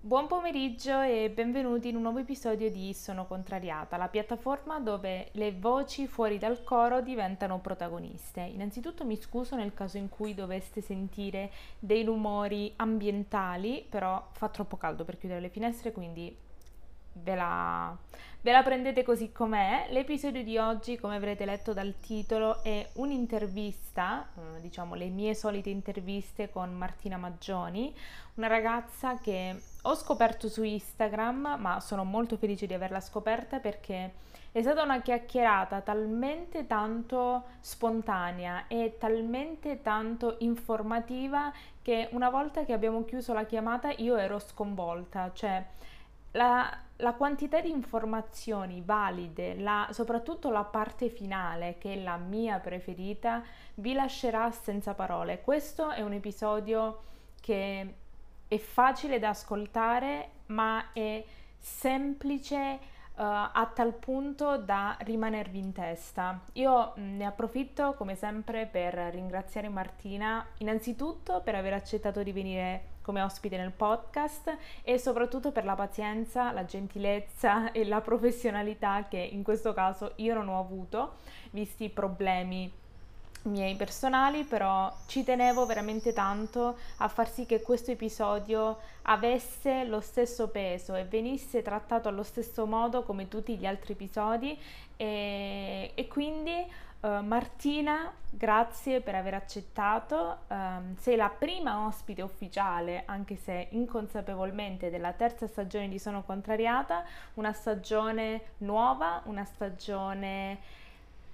Buon pomeriggio e benvenuti in un nuovo episodio di Sono Contrariata, la piattaforma dove le voci fuori dal coro diventano protagoniste. Innanzitutto mi scuso nel caso in cui doveste sentire dei rumori ambientali, però fa troppo caldo per chiudere le finestre, quindi ve la, ve la prendete così com'è. L'episodio di oggi, come avrete letto dal titolo, è un'intervista, eh, diciamo le mie solite interviste con Martina Maggioni, una ragazza che ho scoperto su Instagram, ma sono molto felice di averla scoperta perché è stata una chiacchierata talmente tanto spontanea e talmente tanto informativa che una volta che abbiamo chiuso la chiamata io ero sconvolta, cioè la, la quantità di informazioni valide, la, soprattutto la parte finale, che è la mia preferita, vi lascerà senza parole. Questo è un episodio che è facile da ascoltare, ma è semplice Uh, a tal punto da rimanervi in testa. Io mh, ne approfitto come sempre per ringraziare Martina innanzitutto per aver accettato di venire come ospite nel podcast e soprattutto per la pazienza, la gentilezza e la professionalità che in questo caso io non ho avuto, visti i problemi miei personali, però ci tenevo veramente tanto a far sì che questo episodio avesse lo stesso peso e venisse trattato allo stesso modo come tutti gli altri episodi. E, e quindi Uh, Martina, grazie per aver accettato. Um, sei la prima ospite ufficiale, anche se inconsapevolmente, della terza stagione di Sono Contrariata, una stagione nuova, una stagione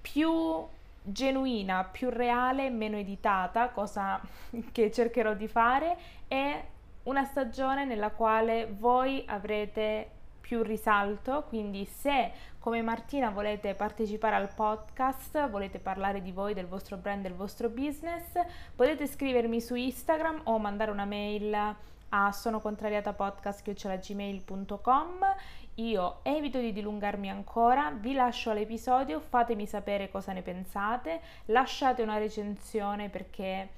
più genuina, più reale, meno editata, cosa che cercherò di fare, e una stagione nella quale voi avrete più risalto, quindi se come Martina volete partecipare al podcast, volete parlare di voi, del vostro brand, del vostro business, potete scrivermi su Instagram o mandare una mail a sonocontrariatapodcast.gmail.com io evito di dilungarmi ancora, vi lascio all'episodio, fatemi sapere cosa ne pensate, lasciate una recensione perché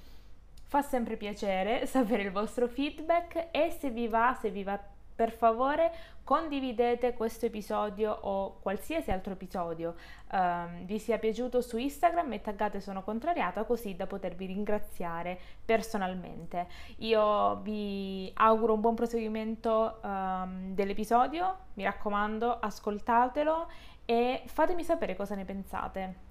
fa sempre piacere sapere il vostro feedback e se vi va, se vi va per favore condividete questo episodio o qualsiasi altro episodio um, vi sia piaciuto su Instagram e taggate sono contrariata così da potervi ringraziare personalmente. Io vi auguro un buon proseguimento um, dell'episodio, mi raccomando ascoltatelo e fatemi sapere cosa ne pensate.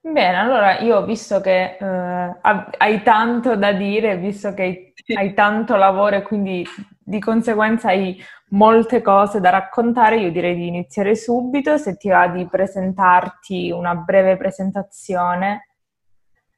Bene, allora io visto che eh, hai tanto da dire, visto che hai tanto lavoro e quindi di conseguenza hai molte cose da raccontare, io direi di iniziare subito, se ti va di presentarti una breve presentazione.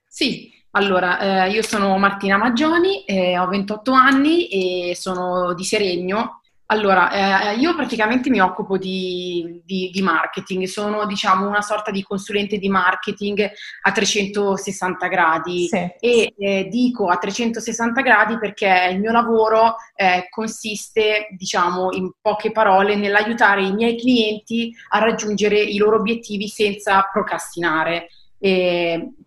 Sì, allora eh, io sono Martina Maggioni, eh, ho 28 anni e sono di Seregno, allora, eh, io praticamente mi occupo di, di, di, marketing, sono diciamo una sorta di consulente di marketing a 360 gradi sì. e eh, dico a 360 gradi perché il mio lavoro eh, consiste, diciamo in poche parole, nell'aiutare i miei clienti a raggiungere i loro obiettivi senza procrastinare.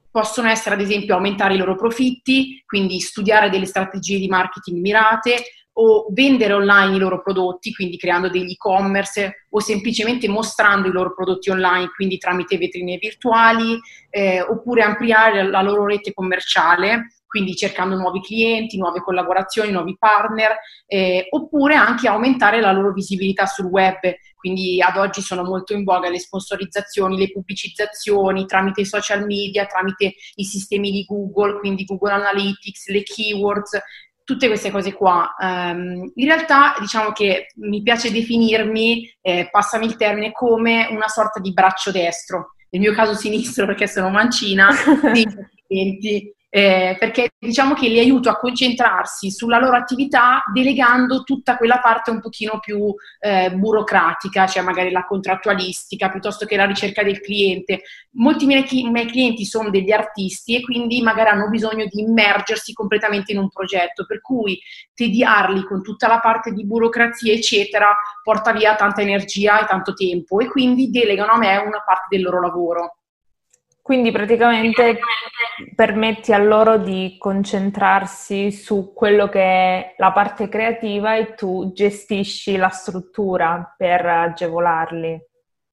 possono essere ad esempio aumentare i loro profitti, quindi studiare delle strategie di marketing mirate, o vendere online i loro prodotti, quindi creando degli e-commerce o semplicemente mostrando i loro prodotti online, quindi tramite vetrine virtuali, eh, oppure ampliare la loro rete commerciale, quindi cercando nuovi clienti, nuove collaborazioni, nuovi partner, eh, oppure anche aumentare la loro visibilità sul web. Quindi ad oggi sono molto in voga le sponsorizzazioni, le pubblicizzazioni tramite i social media, tramite i sistemi di Google, quindi Google Analytics, le keywords, tutte queste cose qua. Um, in realtà diciamo che mi piace definirmi, eh, passami il termine, come una sorta di braccio destro, nel mio caso sinistro perché sono mancina, di clienti eh, perché diciamo che li aiuto a concentrarsi sulla loro attività delegando tutta quella parte un pochino più eh, burocratica, cioè magari la contrattualistica piuttosto che la ricerca del cliente. Molti miei, miei clienti sono degli artisti e quindi magari hanno bisogno di immergersi completamente in un progetto, per cui tediarli con tutta la parte di burocrazia, eccetera, porta via tanta energia e tanto tempo e quindi delegano a me una parte del loro lavoro. Quindi praticamente permetti a loro di concentrarsi su quello che è la parte creativa e tu gestisci la struttura per agevolarli.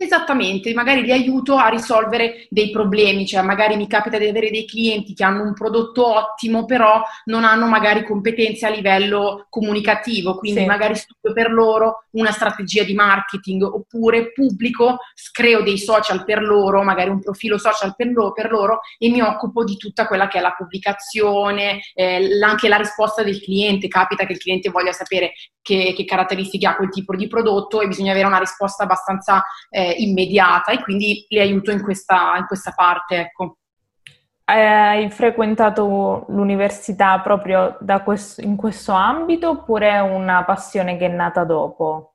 Esattamente, magari li aiuto a risolvere dei problemi, cioè magari mi capita di avere dei clienti che hanno un prodotto ottimo, però non hanno magari competenze a livello comunicativo, quindi sì. magari studio per loro una strategia di marketing oppure pubblico, creo dei social per loro, magari un profilo social per loro, per loro e mi occupo di tutta quella che è la pubblicazione, eh, anche la risposta del cliente, capita che il cliente voglia sapere che, che caratteristiche ha quel tipo di prodotto e bisogna avere una risposta abbastanza... Eh, immediata e quindi li aiuto in questa, in questa parte. Ecco. Hai frequentato l'università proprio questo, in questo ambito oppure è una passione che è nata dopo?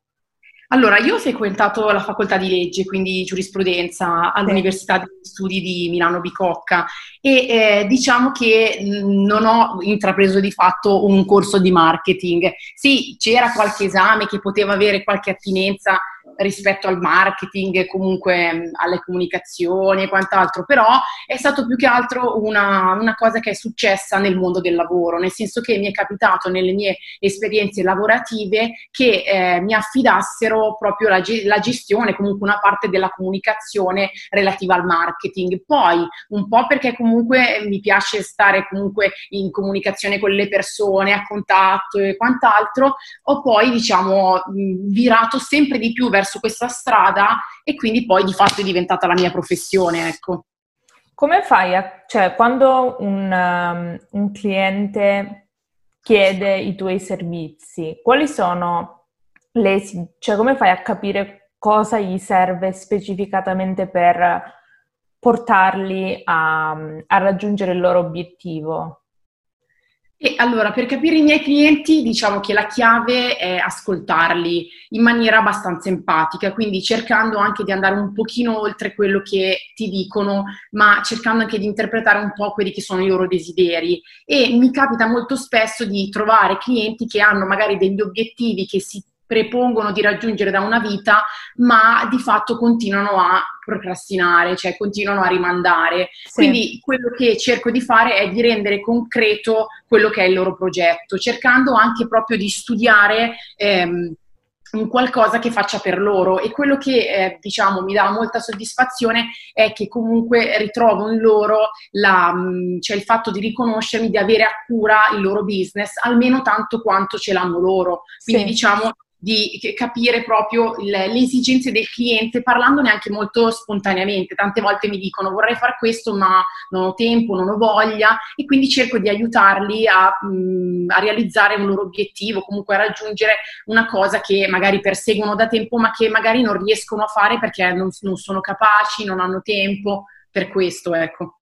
Allora, io ho frequentato la facoltà di legge, quindi giurisprudenza, all'Università degli Studi di Milano Bicocca e eh, diciamo che non ho intrapreso di fatto un corso di marketing. Sì, c'era qualche esame che poteva avere qualche attinenza rispetto al marketing, comunque alle comunicazioni e quant'altro, però è stato più che altro una, una, cosa che è successa nel mondo del lavoro, nel senso che mi è capitato nelle mie esperienze lavorative che eh, mi affidassero proprio la, la, gestione, comunque una parte della comunicazione relativa al marketing. Poi un po' perché comunque mi piace stare comunque in comunicazione con le persone, a contatto e quant'altro, ho poi diciamo virato sempre di più verso questa strada e quindi poi di fatto è diventata la mia professione, ecco. Come fai a, cioè, quando un, um, un cliente chiede i tuoi servizi, quali sono le, cioè come fai a capire cosa gli serve specificatamente per portarli a, a raggiungere il loro obiettivo? E allora, per capire i miei clienti, diciamo che la chiave è ascoltarli in maniera abbastanza empatica, quindi cercando anche di andare un pochino oltre quello che ti dicono, ma cercando anche di interpretare un po' quelli che sono i loro desideri. E mi capita molto spesso di trovare clienti che hanno magari degli obiettivi che si prepongono di raggiungere da una vita, ma di fatto continuano a procrastinare, cioè continuano a rimandare. Sì. Quindi quello che cerco di fare è di rendere concreto quello che è il loro progetto, cercando anche proprio di studiare ehm, un qualcosa che faccia per loro e quello che eh, diciamo mi dà molta soddisfazione è che comunque ritrovo in loro la, mm, cioè il fatto di riconoscermi, di avere a cura il loro business almeno tanto quanto ce l'hanno loro. Quindi sì. diciamo di capire proprio le, esigenze del cliente parlandone anche molto spontaneamente. Tante volte mi dicono vorrei fare questo ma non ho tempo, non ho voglia e quindi cerco di aiutarli a, mm, a realizzare un loro obiettivo, comunque a raggiungere una cosa che magari perseguono da tempo ma che magari non riescono a fare perché non, non sono capaci, non hanno tempo per questo, ecco.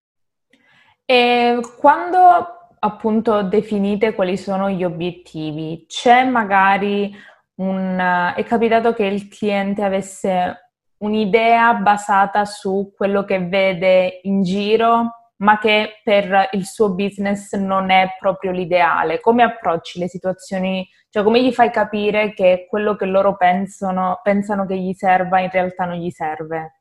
E quando appunto definite quali sono gli obiettivi, c'è magari un, è capitato che il cliente avesse un'idea basata su quello che vede in giro, ma che per il suo business non è proprio l'ideale. Come approcci le situazioni, cioè come gli fai capire che quello che loro pensano, pensano che gli serva in realtà non gli serve?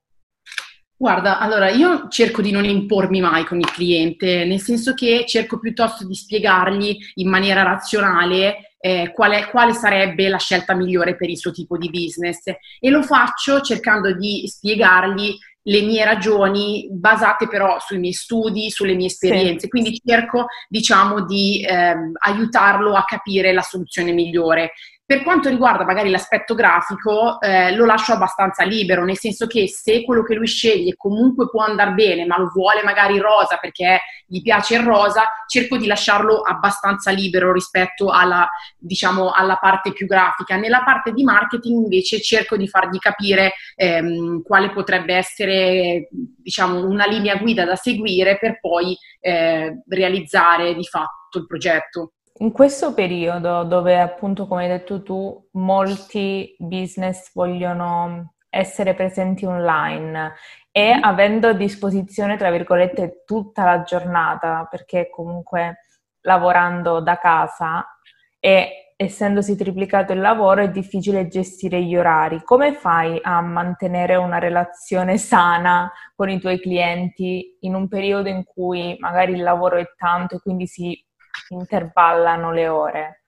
Guarda, allora io cerco di non impormi mai con il cliente, nel senso che cerco piuttosto di spiegargli in maniera razionale eh, quale, quale, sarebbe la scelta migliore per il suo tipo di business e lo faccio cercando di spiegargli le mie ragioni basate però sui miei studi, sulle mie esperienze, sì. quindi cerco diciamo di eh, aiutarlo a capire la soluzione migliore. Per quanto riguarda magari l'aspetto grafico, eh, lo lascio abbastanza libero, nel senso che se quello che lui sceglie comunque può andare bene, ma lo vuole magari rosa perché gli piace il rosa, cerco di lasciarlo abbastanza libero rispetto alla, diciamo, alla parte più grafica. Nella parte di marketing invece cerco di fargli capire ehm, quale potrebbe essere diciamo, una linea guida da seguire per poi eh, realizzare di fatto il progetto. In questo periodo dove appunto, come hai detto tu, molti business vogliono essere presenti online e mm. avendo a disposizione, tra virgolette, tutta la giornata, perché comunque lavorando da casa è essendosi triplicato il lavoro, è difficile gestire gli orari. Come fai a mantenere una relazione sana con i tuoi clienti in un periodo in cui magari il lavoro è tanto e quindi si intervallano le ore?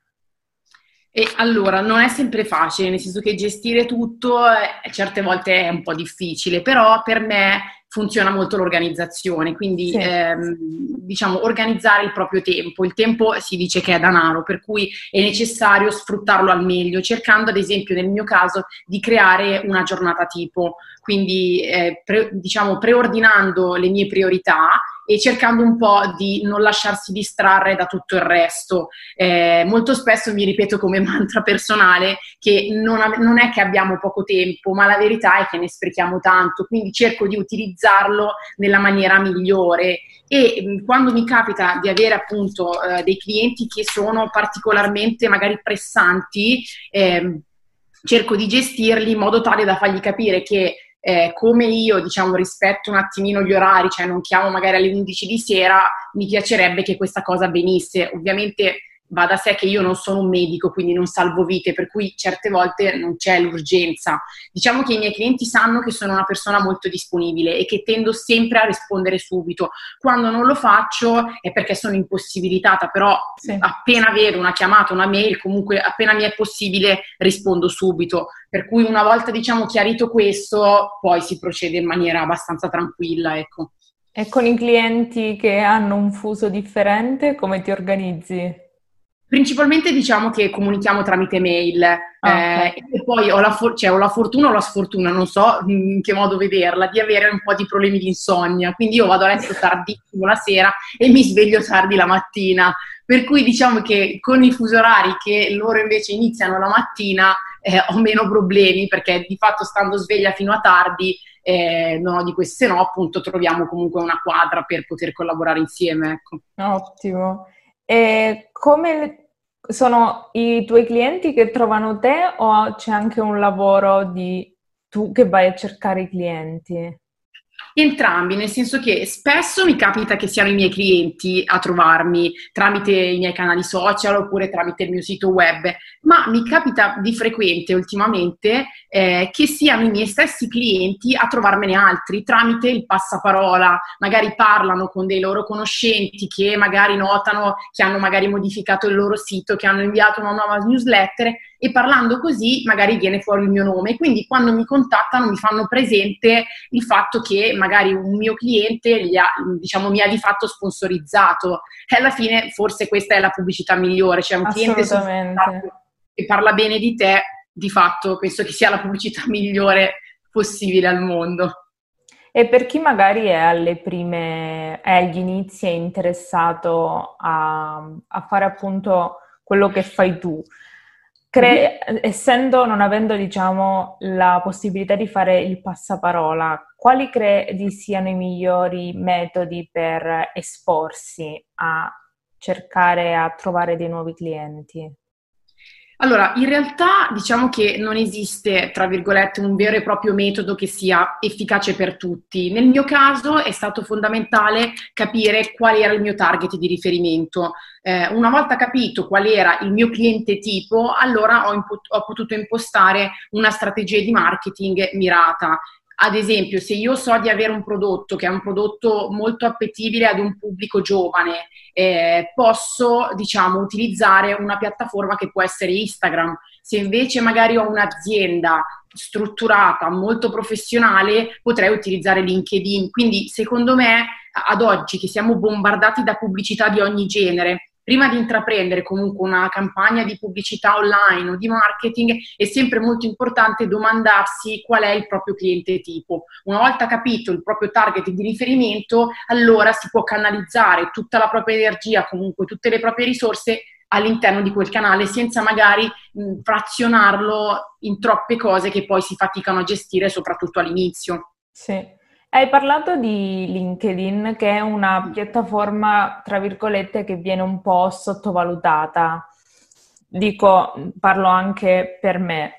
E allora, non è sempre facile, nel senso che gestire tutto eh, certe volte è un po' difficile, però per me funziona molto l'organizzazione, quindi sì. ehm, diciamo organizzare il proprio tempo. Il tempo si dice che è denaro, per cui è necessario sfruttarlo al meglio, cercando ad esempio nel mio caso di creare una giornata tipo, quindi eh, pre, diciamo preordinando le mie priorità e cercando un po' di non lasciarsi distrarre da tutto il resto. Eh, molto spesso mi ripeto come mantra personale che non, non, è che abbiamo poco tempo, ma la verità è che ne sprechiamo tanto, quindi cerco di utilizzarlo nella maniera migliore e mm, quando mi capita di avere appunto eh, dei clienti che sono particolarmente magari pressanti, eh, cerco di gestirli in modo tale da fargli capire che eh, come io diciamo rispetto un attimino gli orari, cioè non chiamo magari alle 11 di sera, mi piacerebbe che questa cosa avvenisse. Ovviamente va da sé che io non sono un medico, quindi non salvo vite, per cui certe volte non c'è l'urgenza. Diciamo che i miei clienti sanno che sono una persona molto disponibile e che tendo sempre a rispondere subito. Quando non lo faccio è perché sono impossibilitata, però sì. appena vedo una chiamata, una mail, comunque appena mi è possibile rispondo subito. Per cui una volta diciamo chiarito questo, poi si procede in maniera abbastanza tranquilla, ecco. E con i clienti che hanno un fuso differente, come ti organizzi? Principalmente diciamo che comunichiamo tramite mail ah, okay. eh, e poi ho la, for- cioè, ho la, fortuna o la sfortuna, non so in che modo vederla, di avere un po' di problemi di insonnia. Quindi io vado a letto tardissimo la sera e mi sveglio tardi la mattina. Per cui diciamo che con i fusi orari che loro invece iniziano la mattina eh, ho meno problemi perché di fatto stando sveglia fino a tardi eh, non ho di queste, se no appunto troviamo comunque una quadra per poter collaborare insieme. Ecco. Ottimo. E come sono i tuoi clienti che trovano te o c'è anche un lavoro di tu che vai a cercare i clienti? Entrambi, nel senso che spesso mi capita che siano i miei clienti a trovarmi tramite i miei canali social oppure tramite il mio sito web, ma mi capita di frequente ultimamente eh, che siano i miei stessi clienti a trovarmene altri tramite il passaparola, magari parlano con dei loro conoscenti che magari notano che hanno magari modificato il loro sito, che hanno inviato una nuova newsletter e parlando così magari viene fuori il mio nome. Quindi quando mi contattano mi fanno presente il fatto che magari un mio cliente ha, diciamo, mi ha di fatto sponsorizzato. E alla fine forse questa è la pubblicità migliore, cioè un cliente che parla bene di te, di fatto penso che sia la pubblicità migliore possibile al mondo. E per chi magari è alle prime, è agli inizi, è interessato a, a fare appunto quello che fai tu, Cre- essendo, non avendo, diciamo, la possibilità di fare il passaparola, quali credi siano i migliori metodi per esporsi a cercare a trovare dei nuovi clienti? Allora, in realtà diciamo che non esiste, tra virgolette, un vero e proprio metodo che sia efficace per tutti. Nel mio caso è stato fondamentale capire qual era il mio target di riferimento. Eh, una volta capito qual era il mio cliente tipo, allora ho, impo- ho potuto impostare una strategia di marketing mirata ad esempio, se io so di avere un prodotto che è un prodotto molto appetibile ad un pubblico giovane, eh, posso, diciamo, utilizzare una piattaforma che può essere Instagram. Se invece magari ho un'azienda strutturata, molto professionale, potrei utilizzare LinkedIn. Quindi, secondo me, ad oggi che siamo bombardati da pubblicità di ogni genere, prima di intraprendere comunque una campagna di pubblicità online o di marketing, è sempre molto importante domandarsi qual è il proprio cliente tipo. Una volta capito il proprio target di riferimento, allora si può canalizzare tutta la propria energia, comunque tutte le proprie risorse all'interno di quel canale senza magari frazionarlo in troppe cose che poi si faticano a gestire, soprattutto all'inizio. Sì. Hai parlato di LinkedIn, che è una piattaforma, tra virgolette, che viene un po' sottovalutata. Dico, parlo anche per me.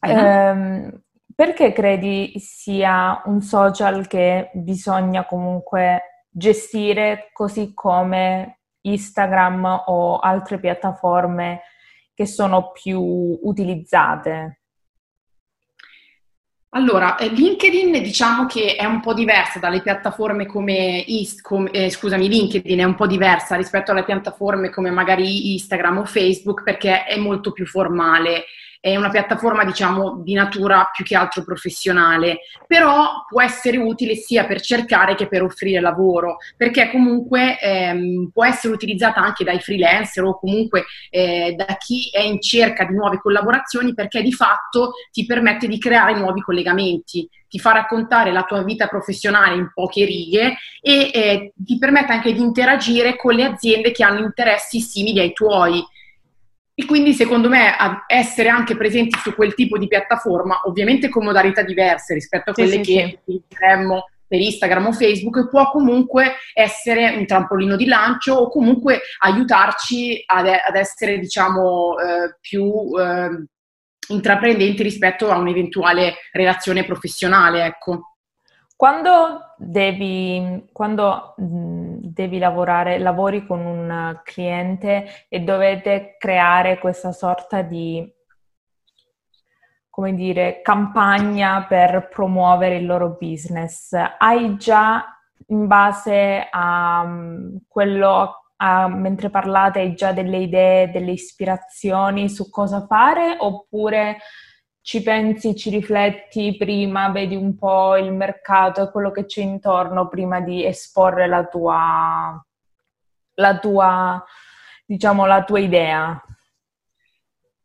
Uh-huh. Ehm, perché credi sia un social che bisogna comunque gestire così come Instagram o altre piattaforme che sono più utilizzate? Allora, eh, LinkedIn diciamo che è un po' diversa dalle piattaforme come, come eh, scusami, LinkedIn è un po' diversa rispetto alle piattaforme come magari Instagram o Facebook perché è molto più formale è una piattaforma diciamo di natura più che altro professionale, però può essere utile sia per cercare che per offrire lavoro, perché comunque ehm, può essere utilizzata anche dai freelancer o comunque eh, da chi è in cerca di nuove collaborazioni perché di fatto ti permette di creare nuovi collegamenti ti fa raccontare la tua vita professionale in poche righe e eh, ti permette anche di interagire con le aziende che hanno interessi simili ai tuoi. E quindi secondo me essere anche presenti su quel tipo di piattaforma, ovviamente con modalità diverse rispetto a quelle sì, che sì. per Instagram o Facebook, può comunque essere un trampolino di lancio o comunque aiutarci ad, ad essere diciamo eh, più eh, intraprendenti rispetto a un'eventuale relazione professionale. Ecco. Quando devi, quando devi lavorare, lavori con un cliente e dovete creare questa sorta di, come dire, campagna per promuovere il loro business, hai già in base a quello a, mentre parlate hai già delle idee, delle ispirazioni su cosa fare oppure ci pensi, ci rifletti prima, vedi un po' il mercato e quello che c'è intorno prima di esporre la tua, la tua, diciamo, la tua idea?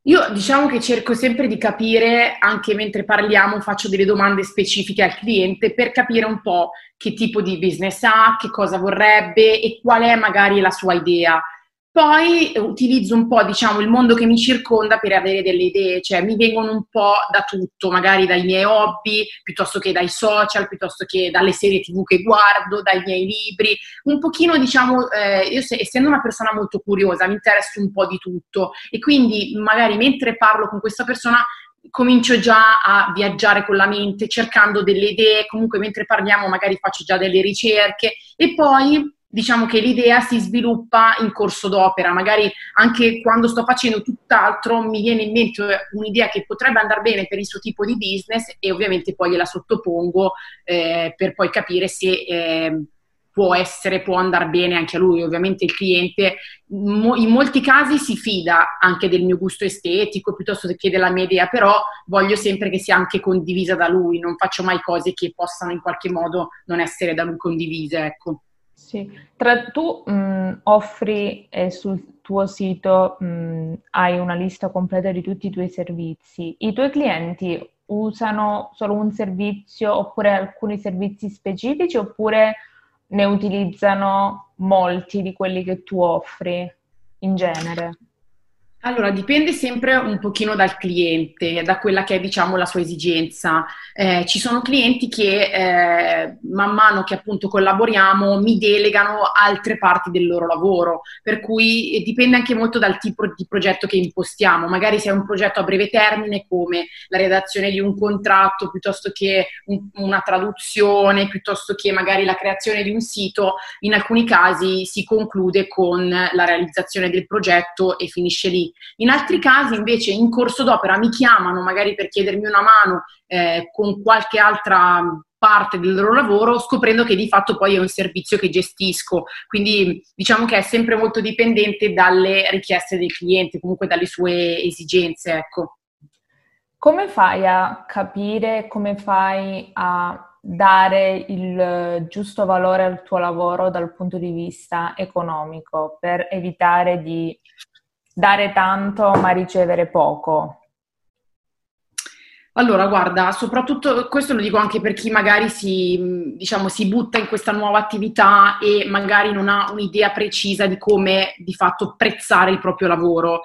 Io diciamo che cerco sempre di capire, anche mentre parliamo, faccio delle domande specifiche al cliente per capire un po' che tipo di business ha, che cosa vorrebbe e qual è magari la sua idea. Poi utilizzo un po', diciamo, il mondo che mi circonda per avere delle idee, cioè mi vengono un po' da tutto, magari dai miei hobby, piuttosto che dai social, piuttosto che dalle serie tv che guardo, dai miei libri, un pochino, diciamo, eh, io se, essendo una persona molto curiosa, mi interesso un po' di tutto. E quindi magari mentre parlo con questa persona comincio già a viaggiare con la mente, cercando delle idee, comunque mentre parliamo magari faccio già delle ricerche. E poi diciamo che l'idea si sviluppa in corso d'opera, magari anche quando sto facendo tutt'altro mi viene in mente un'idea che potrebbe andare bene per il suo tipo di business e ovviamente poi gliela sottopongo eh, per poi capire se eh, può essere, può andare bene anche a lui. Ovviamente il cliente in molti casi si fida anche del mio gusto estetico piuttosto che della mia idea, però voglio sempre che sia anche condivisa da lui, non faccio mai cose che possano in qualche modo non essere da lui condivise, ecco. Sì, Tra, tu mh, offri eh, sul tuo sito, mh, hai una lista completa di tutti i tuoi servizi. I tuoi clienti usano solo un servizio oppure alcuni servizi specifici oppure ne utilizzano molti di quelli che tu offri in genere? Allora, dipende sempre un pochino dal cliente, da quella che è, diciamo, la sua esigenza. Eh, ci sono clienti che eh, man mano che appunto collaboriamo mi delegano altre parti del loro lavoro, per cui eh, dipende anche molto dal tipo di progetto che impostiamo. Magari se è un progetto a breve termine come la redazione di un contratto, piuttosto che un, una traduzione, piuttosto che magari la creazione di un sito, in alcuni casi si conclude con la realizzazione del progetto e finisce lì in altri casi invece in corso d'opera mi chiamano magari per chiedermi una mano eh, con qualche altra parte del loro lavoro, scoprendo che di fatto poi è un servizio che gestisco. Quindi diciamo che è sempre molto dipendente dalle richieste del cliente, comunque dalle sue esigenze, ecco. Come fai a capire, come fai a dare il giusto valore al tuo lavoro dal punto di vista economico per evitare di dare tanto ma ricevere poco? Allora, guarda, soprattutto questo lo dico anche per chi magari si, diciamo, si butta in questa nuova attività e magari non ha un'idea precisa di come di fatto prezzare il proprio lavoro.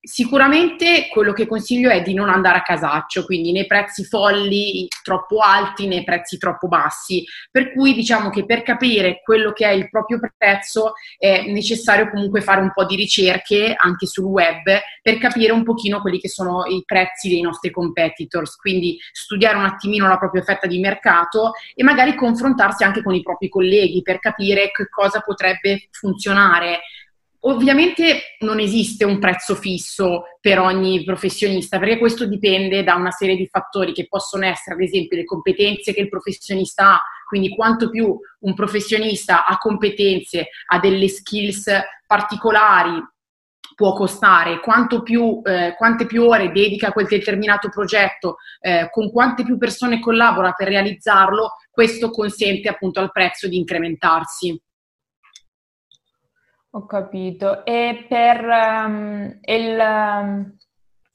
Sicuramente quello che consiglio è di non andare a casaccio, quindi nei prezzi folli troppo alti né prezzi troppo bassi, per cui diciamo che per capire quello che è il proprio prezzo è necessario comunque fare un po' di ricerche anche sul web per capire un pochino quelli che sono i prezzi dei nostri competitors, quindi studiare un attimino la propria fetta di mercato e magari confrontarsi anche con i propri colleghi per capire che cosa potrebbe funzionare Ovviamente non esiste un prezzo fisso per ogni professionista, perché questo dipende da una serie di fattori che possono essere, ad esempio, le competenze che il professionista ha, quindi quanto più un professionista ha competenze, ha delle skills particolari, può costare, più, eh, quante più ore dedica a quel determinato progetto, eh, con quante più persone collabora per realizzarlo, questo consente appunto al prezzo di incrementarsi. Ho capito. E per um, il, um,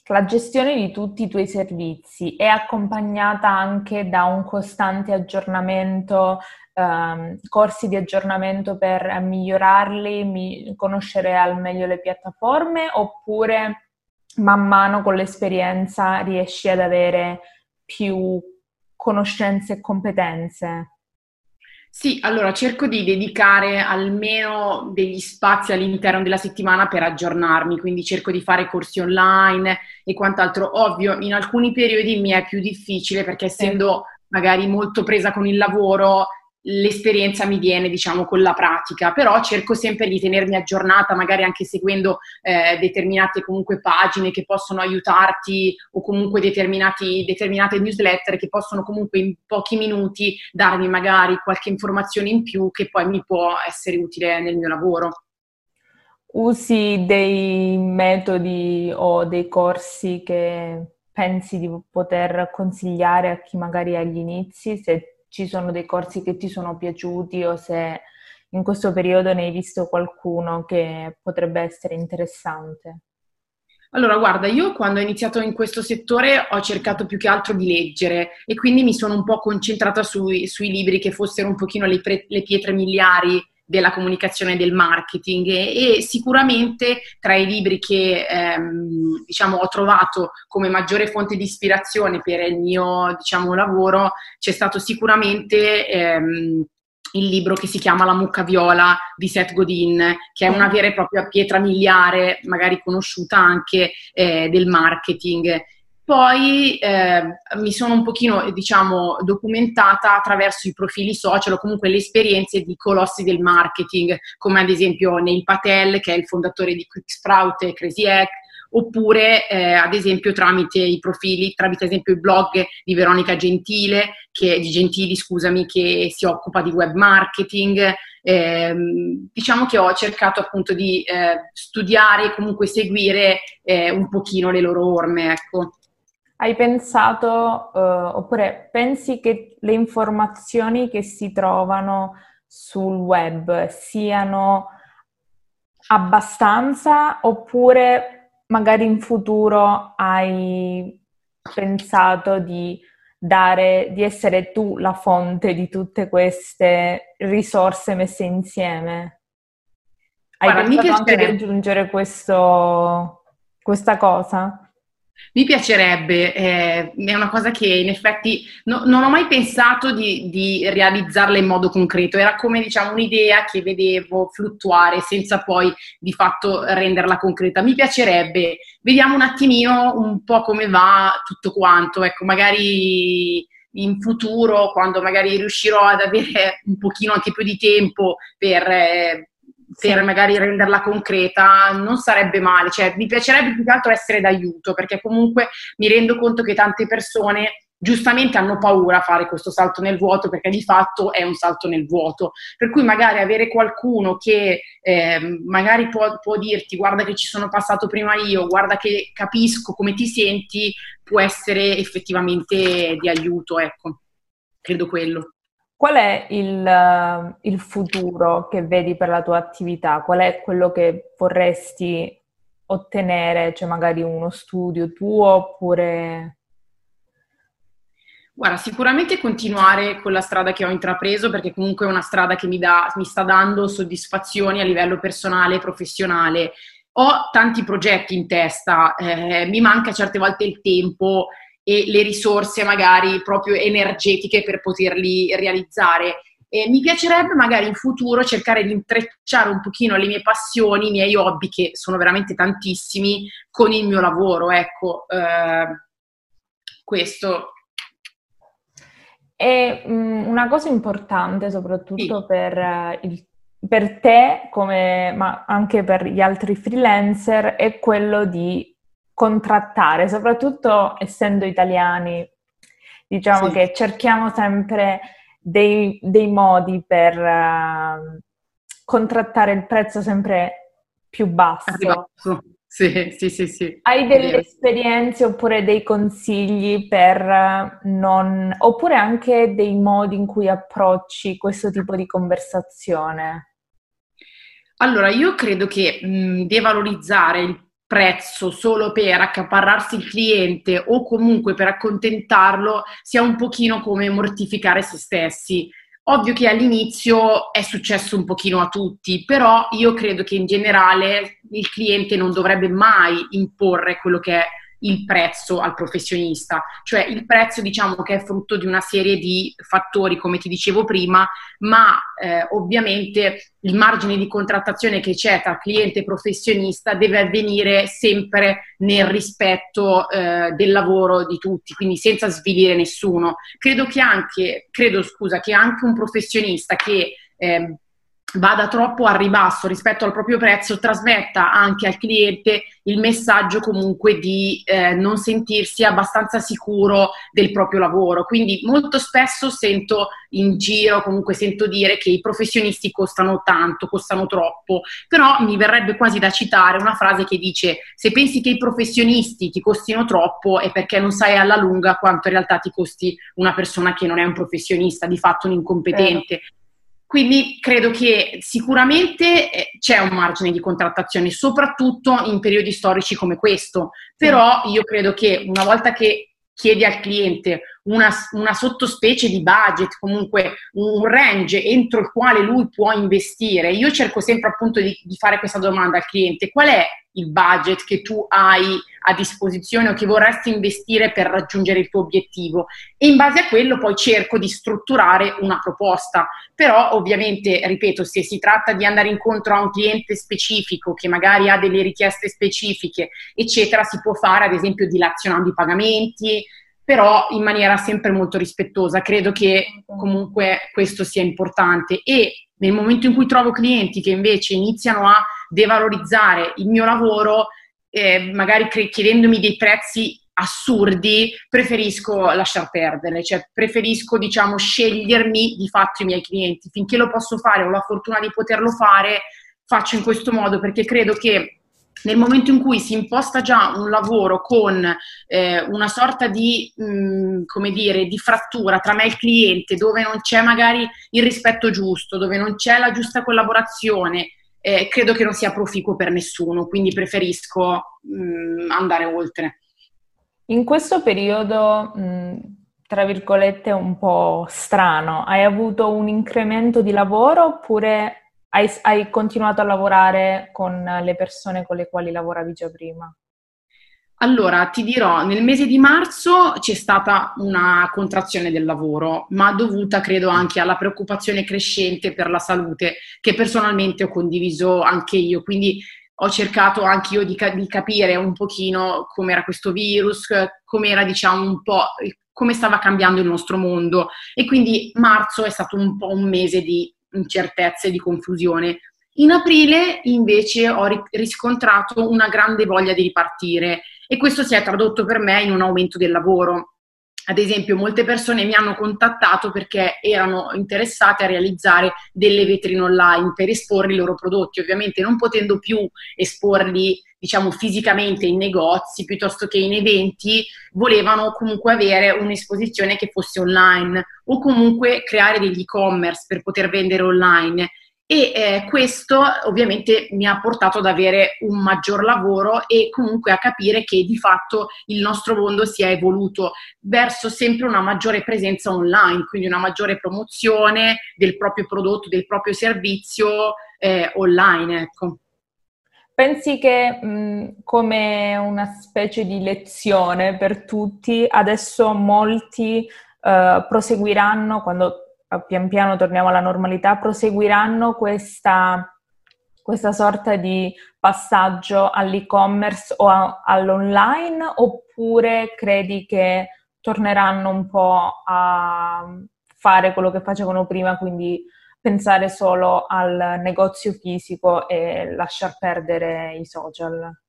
la gestione di tutti i tuoi servizi è accompagnata anche da un costante aggiornamento, um, corsi di aggiornamento per migliorarli, mi- conoscere al meglio le piattaforme oppure man mano con l'esperienza riesci ad avere più conoscenze e competenze? Sì, allora cerco di dedicare almeno degli spazi all'interno della settimana per aggiornarmi, quindi cerco di fare corsi online e quant'altro. Ovvio, in alcuni periodi mi è più difficile perché essendo magari molto presa con il lavoro, l'esperienza mi viene, diciamo, con la pratica, però cerco sempre di tenermi aggiornata, magari anche seguendo eh, determinate comunque pagine che possono aiutarti o comunque determinate newsletter che possono comunque in pochi minuti darmi magari qualche informazione in più che poi mi può essere utile nel mio lavoro. Usi dei metodi o dei corsi che pensi di poter consigliare a chi magari è agli inizi, se ci sono dei corsi che ti sono piaciuti o se in questo periodo ne hai visto qualcuno che potrebbe essere interessante. Allora, guarda, io quando ho iniziato in questo settore ho cercato più che altro di leggere e quindi mi sono un po' concentrata sui, sui libri che fossero un pochino le, pre, le pietre miliari della comunicazione e del marketing e, e, sicuramente tra i libri che ehm, diciamo, ho trovato come maggiore fonte di ispirazione per il mio diciamo, lavoro c'è stato sicuramente ehm, il libro che si chiama La mucca viola di Seth Godin, che è una vera e propria pietra miliare, magari conosciuta anche eh, del marketing. Poi eh, mi sono un pochino, diciamo, documentata attraverso i profili social o comunque le esperienze di colossi del marketing, come ad esempio Neil Patel, che è il fondatore di QuickSprout e Crazy Egg, oppure eh, ad esempio tramite i profili, tramite ad esempio il blog di Veronica Gentile, che, di Gentili, scusami, che si occupa di web marketing. Eh, diciamo che ho cercato appunto di eh, studiare e comunque seguire eh, un pochino le loro orme, ecco. Hai pensato, uh, oppure pensi che le informazioni che si trovano sul web siano abbastanza oppure magari in futuro hai pensato di dare, di essere tu la fonte di tutte queste risorse messe insieme? Hai Guarda, pensato anche di aggiungere questo, questa cosa? Mi piacerebbe, eh, è una cosa che in effetti no, non ho mai pensato di, di, realizzarla in modo concreto, era come diciamo un'idea che vedevo fluttuare senza poi di fatto renderla concreta. Mi piacerebbe, vediamo un attimino un po' come va tutto quanto, ecco, magari in futuro, quando magari riuscirò ad avere un pochino anche più di tempo per... Eh, per sì. magari renderla concreta, non sarebbe male, cioè mi piacerebbe più che altro essere d'aiuto, perché comunque mi rendo conto che tante persone giustamente hanno paura a fare questo salto nel vuoto perché di fatto è un salto nel vuoto. Per cui magari avere qualcuno che eh, magari può, può, dirti guarda che ci sono passato prima io, guarda che capisco come ti senti, può essere effettivamente di aiuto, ecco, credo quello. Qual è il, uh, il, futuro che vedi per la tua attività? Qual è quello che vorresti ottenere? Cioè magari uno studio tuo oppure... Guarda, sicuramente continuare con la strada che ho intrapreso perché comunque è una strada che mi, dà, mi sta dando soddisfazioni a livello personale e professionale. Ho tanti progetti in testa, eh, mi manca certe volte il tempo e le risorse magari proprio energetiche per poterli realizzare. E mi piacerebbe magari in futuro cercare di intrecciare un pochino le mie passioni, i miei hobby, che sono veramente tantissimi, con il mio lavoro, ecco, eh, questo. E mh, una cosa importante soprattutto sì. per uh, il per te, come, ma anche per gli altri freelancer, è quello di contrattare, soprattutto essendo italiani. Diciamo sì. che cerchiamo sempre dei, dei modi per uh, contrattare il prezzo sempre più basso. Sì, sì, sì, sì. Hai delle esperienze oppure dei consigli per non... oppure anche dei modi in cui approcci questo tipo di conversazione? Allora, io credo che mh, devalorizzare il prezzo solo per accaparrarsi il cliente o comunque per accontentarlo sia un pochino come mortificare se stessi. Ovvio che all'inizio è successo un pochino a tutti, però io credo che in generale il cliente non dovrebbe mai imporre quello che è il prezzo al professionista, cioè il prezzo diciamo che è frutto di una serie di fattori come ti dicevo prima, ma eh, ovviamente il margine di contrattazione che c'è tra cliente e professionista deve avvenire sempre nel rispetto eh, del lavoro di tutti, quindi senza svilire nessuno. Credo che anche, credo, scusa, che anche un professionista che eh, vada troppo a ribasso rispetto al proprio prezzo, trasmetta anche al cliente il messaggio comunque di eh, non sentirsi abbastanza sicuro del proprio lavoro. Quindi molto spesso sento in giro, comunque sento dire che i professionisti costano tanto, costano troppo, però mi verrebbe quasi da citare una frase che dice se pensi che i professionisti ti costino troppo è perché non sai alla lunga quanto in realtà ti costi una persona che non è un professionista, di fatto un incompetente. Eh quindi credo che sicuramente eh, c'è un margine di contrattazione, soprattutto in periodi storici come questo, però io credo che una volta che chiedi al cliente una, una, sottospecie di budget, comunque un range entro il quale lui può investire. Io cerco sempre appunto di, di, fare questa domanda al cliente, qual è il budget che tu hai a disposizione o che vorresti investire per raggiungere il tuo obiettivo? E in base a quello poi cerco di strutturare una proposta. Però ovviamente, ripeto, se si tratta di andare incontro a un cliente specifico che magari ha delle richieste specifiche, eccetera, si può fare ad esempio dilazionando i pagamenti, però in maniera sempre molto rispettosa. Credo che comunque questo sia importante e nel momento in cui trovo clienti che invece iniziano a devalorizzare il mio lavoro, eh, magari cre- chiedendomi dei prezzi assurdi, preferisco lasciar perdere, cioè preferisco diciamo scegliermi di fatto i miei clienti. Finché lo posso fare, ho la fortuna di poterlo fare, faccio in questo modo perché credo che nel momento in cui si imposta già un lavoro con eh, una sorta di, mh, mm, come dire, di frattura tra me e il cliente, dove non c'è magari il rispetto giusto, dove non c'è la giusta collaborazione, eh, credo che non sia proficuo per nessuno, quindi preferisco mh, mm, andare oltre. In questo periodo, mh, mm, tra virgolette, un po' strano, hai avuto un incremento di lavoro oppure hai, hai continuato a lavorare con le persone con le quali lavoravi già prima? Allora, ti dirò, nel mese di marzo c'è stata una contrazione del lavoro, ma dovuta credo anche alla preoccupazione crescente per la salute, che personalmente ho condiviso anche io. Quindi ho cercato anche io di, di capire un pochino com'era questo virus, com'era diciamo un po' come stava cambiando il nostro mondo. E quindi marzo è stato un po' un mese di incertezze, di confusione. In aprile invece ho riscontrato una grande voglia di ripartire e questo si è tradotto per me in un aumento del lavoro. Ad esempio, molte persone mi hanno contattato perché erano interessate a realizzare delle vetrine online per esporre i loro prodotti, ovviamente non potendo più esporli diciamo fisicamente in negozi piuttosto che in eventi, volevano comunque avere un'esposizione che fosse online o comunque creare degli e-commerce per poter vendere online e eh, questo ovviamente mi ha portato ad avere un maggior lavoro e comunque a capire che di fatto il nostro mondo si è evoluto verso sempre una maggiore presenza online, quindi una maggiore promozione del proprio prodotto, del proprio servizio eh, online. Ecco. Pensi che mh, come una specie di lezione per tutti, adesso molti uh, proseguiranno quando pian piano torniamo alla normalità, proseguiranno questa, questa sorta di passaggio all'e-commerce o a, all'online oppure credi che torneranno un po' a fare quello che facevano prima, quindi pensare solo al negozio fisico e lasciar perdere i social?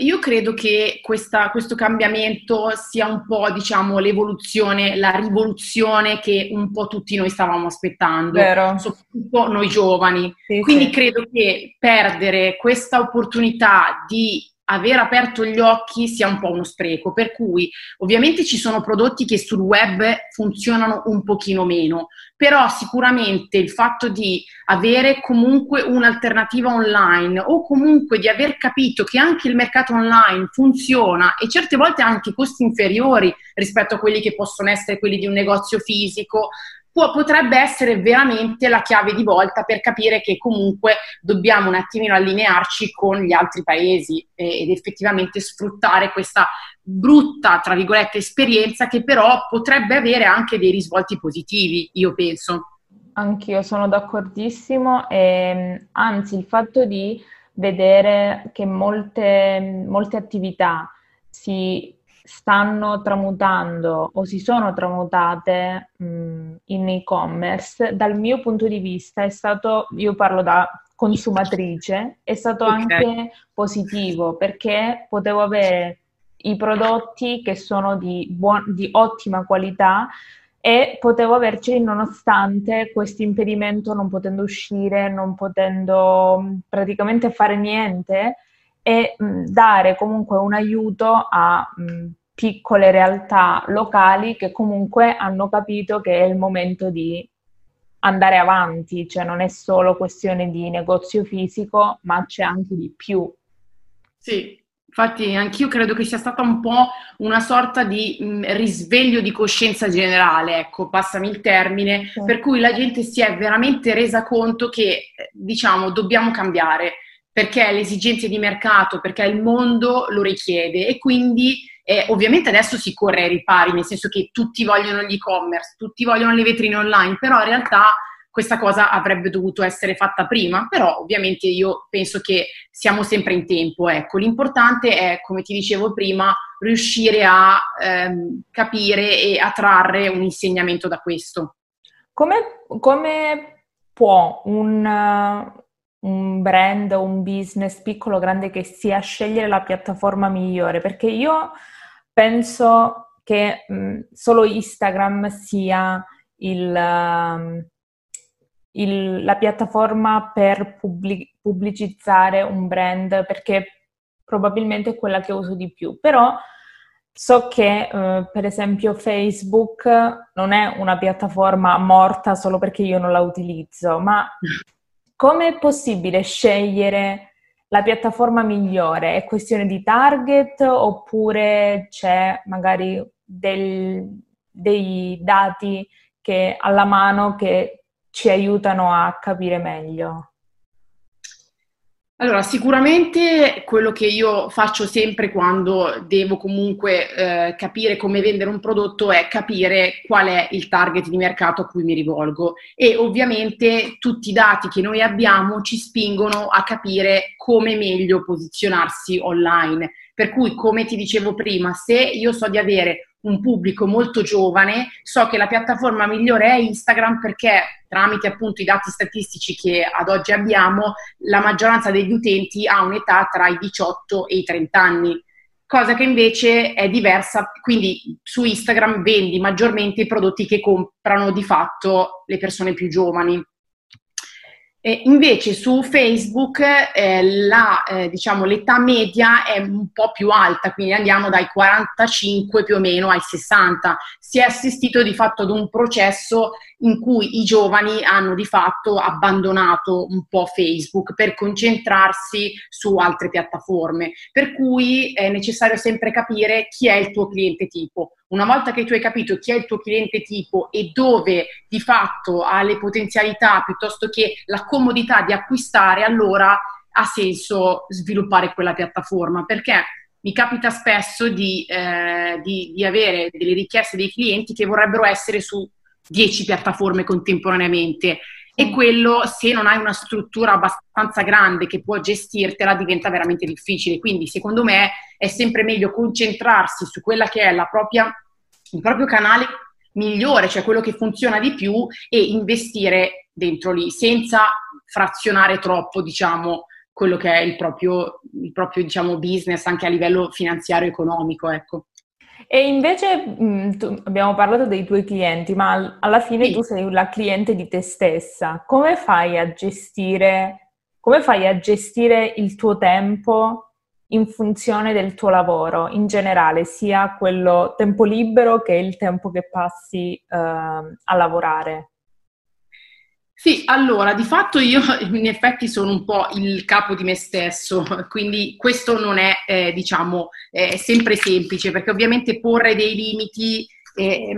Io credo che questa, questo cambiamento sia un po', diciamo, l'evoluzione, la rivoluzione che un po' tutti noi stavamo aspettando, Vero. soprattutto noi giovani. Sì, Quindi sì. credo che perdere questa opportunità di aver aperto gli occhi sia un po' uno spreco, per cui ovviamente ci sono prodotti che sul web funzionano un pochino meno, però sicuramente il fatto di avere comunque un'alternativa online o comunque di aver capito che anche il mercato online funziona e certe volte anche costi inferiori rispetto a quelli che possono essere quelli di un negozio fisico, può, potrebbe essere veramente la chiave di volta per capire che comunque dobbiamo un attimino allinearci con gli altri paesi eh, ed effettivamente sfruttare questa brutta, tra virgolette, esperienza che però potrebbe avere anche dei risvolti positivi, io penso. Anch'io sono d'accordissimo e anzi il fatto di vedere che molte, molte attività si stanno tramutando o si sono tramutate mh, in e-commerce, dal mio punto di vista è stato, io parlo da consumatrice, è stato okay. anche positivo perché potevo avere i prodotti che sono di, buon, di ottima qualità e potevo averceli nonostante questo impedimento non potendo uscire, non potendo praticamente fare niente e mh, dare comunque un aiuto a mh, piccole realtà locali che comunque hanno capito che è il momento di andare avanti, cioè non è solo questione di negozio fisico, ma c'è anche di più. Sì, infatti anch'io credo che sia stata un po' una sorta di mh, risveglio di coscienza generale, ecco, passami il termine, sì. per cui la gente si è veramente resa conto che, diciamo, dobbiamo cambiare, perché le esigenze di mercato, perché il mondo lo richiede e quindi e ovviamente adesso si corre ai ripari, nel senso che tutti vogliono gli e-commerce, tutti vogliono le vetrine online, però in realtà questa cosa avrebbe dovuto essere fatta prima, però ovviamente io penso che siamo sempre in tempo. Ecco. L'importante è, come ti dicevo prima, riuscire a ehm, capire e a trarre un insegnamento da questo. Come, come può un, un brand un business piccolo o grande che sia scegliere la piattaforma migliore? Perché io penso che mh, solo Instagram sia il, uh, il, la piattaforma per pubblic- pubblicizzare un brand perché probabilmente è quella che uso di più. Però so che uh, per esempio Facebook non è una piattaforma morta solo perché io non la utilizzo, ma come è possibile scegliere la piattaforma migliore? È questione di target oppure c'è magari del, dei dati che, alla mano che ci aiutano a capire meglio? Allora, sicuramente quello che io faccio sempre quando devo comunque eh, capire come vendere un prodotto è capire qual è il target di mercato a cui mi rivolgo e ovviamente tutti i dati che noi abbiamo ci spingono a capire come meglio posizionarsi online. Per cui, come ti dicevo prima, se io so di avere un pubblico molto giovane, so che la piattaforma migliore è Instagram perché tramite appunto i dati statistici che ad oggi abbiamo, la maggioranza degli utenti ha un'età tra i 18 e i 30 anni, cosa che invece è diversa, quindi su Instagram vendi maggiormente i prodotti che comprano di fatto le persone più giovani. E invece su Facebook eh, la, eh, diciamo, l'età media è un po' più alta, quindi andiamo dai 45 più o meno ai 60. Si è assistito di fatto ad un processo in cui i giovani hanno di fatto abbandonato un po' Facebook per concentrarsi su altre piattaforme. Per cui è necessario sempre capire chi è il tuo cliente tipo. Una volta che tu hai capito chi è il tuo cliente tipo e dove di fatto ha le potenzialità piuttosto che la comodità di acquistare, allora ha senso sviluppare quella piattaforma perché mi capita spesso di, eh, di, di avere delle richieste dei clienti che vorrebbero essere su 10 piattaforme contemporaneamente e mm. quello se non hai una struttura abbastanza grande che può gestirtela diventa veramente difficile. Quindi secondo me è sempre meglio concentrarsi su quella che è la propria, il proprio canale migliore, cioè quello che funziona di più e investire dentro lì, senza frazionare troppo, diciamo, quello che è il proprio, il proprio diciamo, business anche a livello finanziario e economico, ecco. E invece mh, tu, abbiamo parlato dei tuoi clienti, ma alla fine sì. tu sei la cliente di te stessa. Come fai a gestire, come fai a gestire il tuo tempo in funzione del tuo lavoro in generale, sia quello tempo libero che il tempo che passi uh, a lavorare? Sì, allora, di fatto io in effetti sono un po' il capo di me stesso, quindi questo non è, eh, diciamo, eh, sempre semplice, perché ovviamente porre dei limiti eh,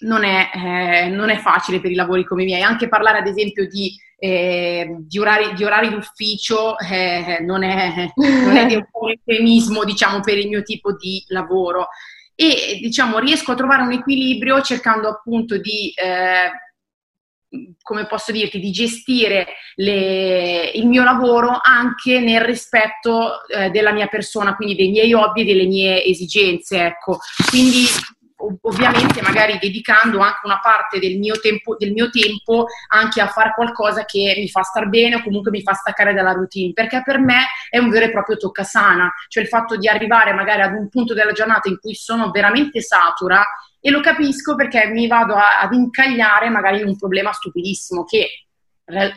non, è, eh, non, è, facile per i lavori come i miei. Anche parlare, ad esempio, di, eh, di, orari, di orari, d'ufficio eh, non è, non è un eufemismo, diciamo, per il mio tipo di lavoro. E, diciamo, riesco a trovare un equilibrio cercando appunto di come posso dirti, di gestire le, il mio lavoro anche nel rispetto eh, della mia persona, quindi dei miei hobby e delle mie esigenze, ecco. Quindi ovviamente magari dedicando anche una parte del mio, tempo, del mio tempo anche a fare qualcosa che mi fa star bene o comunque mi fa staccare dalla routine, perché per me è un vero e proprio toccasana, cioè il fatto di arrivare magari ad un punto della giornata in cui sono veramente satura e lo capisco perché mi vado a, ad incagliare magari in un problema stupidissimo che,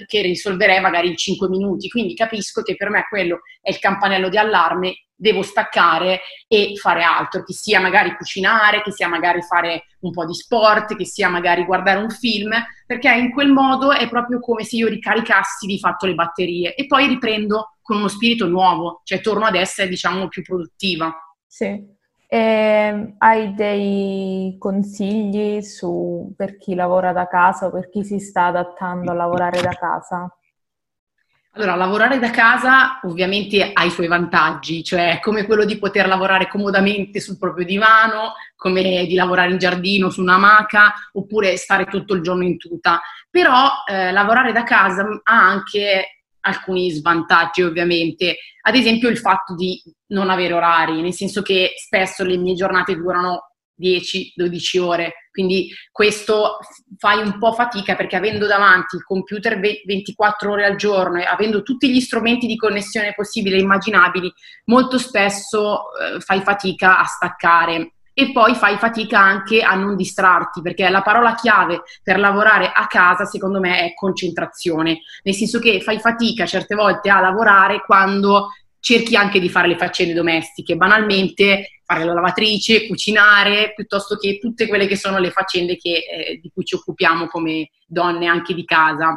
che risolverei magari in 5 minuti. Quindi capisco che per me quello è il campanello di allarme, devo staccare e fare altro, che sia magari cucinare, che sia magari fare un po' di sport, che sia magari guardare un film, perché in quel modo è proprio come se io ricaricassi di fatto le batterie e poi riprendo con uno spirito nuovo, cioè torno ad essere diciamo più produttiva. Sì. E ehm, hai dei consigli su, per chi lavora da casa o per chi si sta adattando a lavorare da casa? Allora, lavorare da casa ovviamente ha i suoi vantaggi, cioè come quello di poter lavorare comodamente sul proprio divano, come di lavorare in giardino su un'amaca, oppure stare tutto il giorno in tuta. Però eh, lavorare da casa ha anche alcuni svantaggi ovviamente, ad esempio il fatto di non avere orari, nel senso che spesso le mie giornate durano 10-12 ore, quindi questo fai un po' fatica perché avendo davanti il computer 24 ore al giorno e avendo tutti gli strumenti di connessione possibili e immaginabili, molto spesso eh, fai fatica a staccare e poi fai fatica anche a non distrarti, perché la parola chiave per lavorare a casa secondo me è concentrazione, nel senso che fai fatica certe volte a lavorare quando cerchi anche di fare le faccende domestiche, banalmente fare la lavatrice, cucinare, piuttosto che tutte quelle che sono le faccende che, eh, di cui ci occupiamo come donne anche di casa.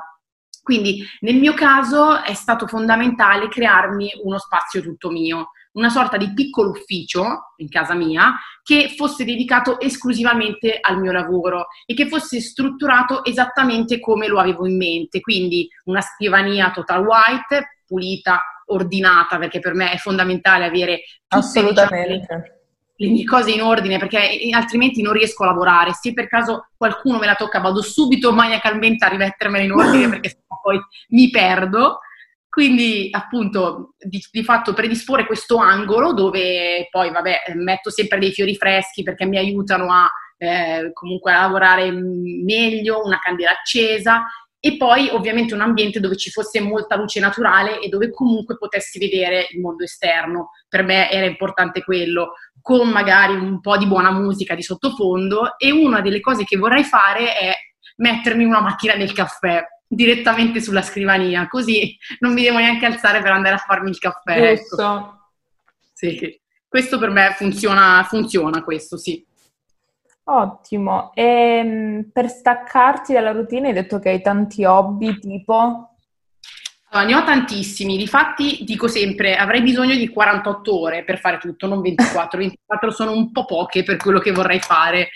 Quindi nel mio caso è stato fondamentale crearmi uno spazio tutto mio, una sorta di piccolo ufficio in casa mia che fosse dedicato esclusivamente al mio lavoro e che fosse strutturato esattamente come lo avevo in mente, quindi una scrivania total white, pulita, ordinata, perché per me è fondamentale avere tutte diciamo, le mie cose in ordine, perché altrimenti non riesco a lavorare. Se per caso qualcuno me la tocca, vado subito maniacalmente a rimettermela in ordine perché poi mi perdo. Quindi appunto di, di, fatto predisporre questo angolo dove poi vabbè metto sempre dei fiori freschi perché mi aiutano a eh, comunque a lavorare meglio, una candela accesa e poi ovviamente un ambiente dove ci fosse molta luce naturale e dove comunque potessi vedere il mondo esterno. Per me era importante quello, con magari un po' di buona musica di sottofondo e una delle cose che vorrei fare è mettermi una macchina del caffè direttamente sulla scrivania, così non mi devo neanche alzare per andare a farmi il caffè. Ecco. Giusto. Ecco. Sì, questo per me funziona, funziona questo, sì. Ottimo. E ehm, per staccarti dalla routine hai detto che hai tanti hobby, tipo? Allora, ne ho tantissimi, difatti dico sempre avrei bisogno di 48 ore per fare tutto, non 24, 24 sono un po' poche per quello che vorrei fare.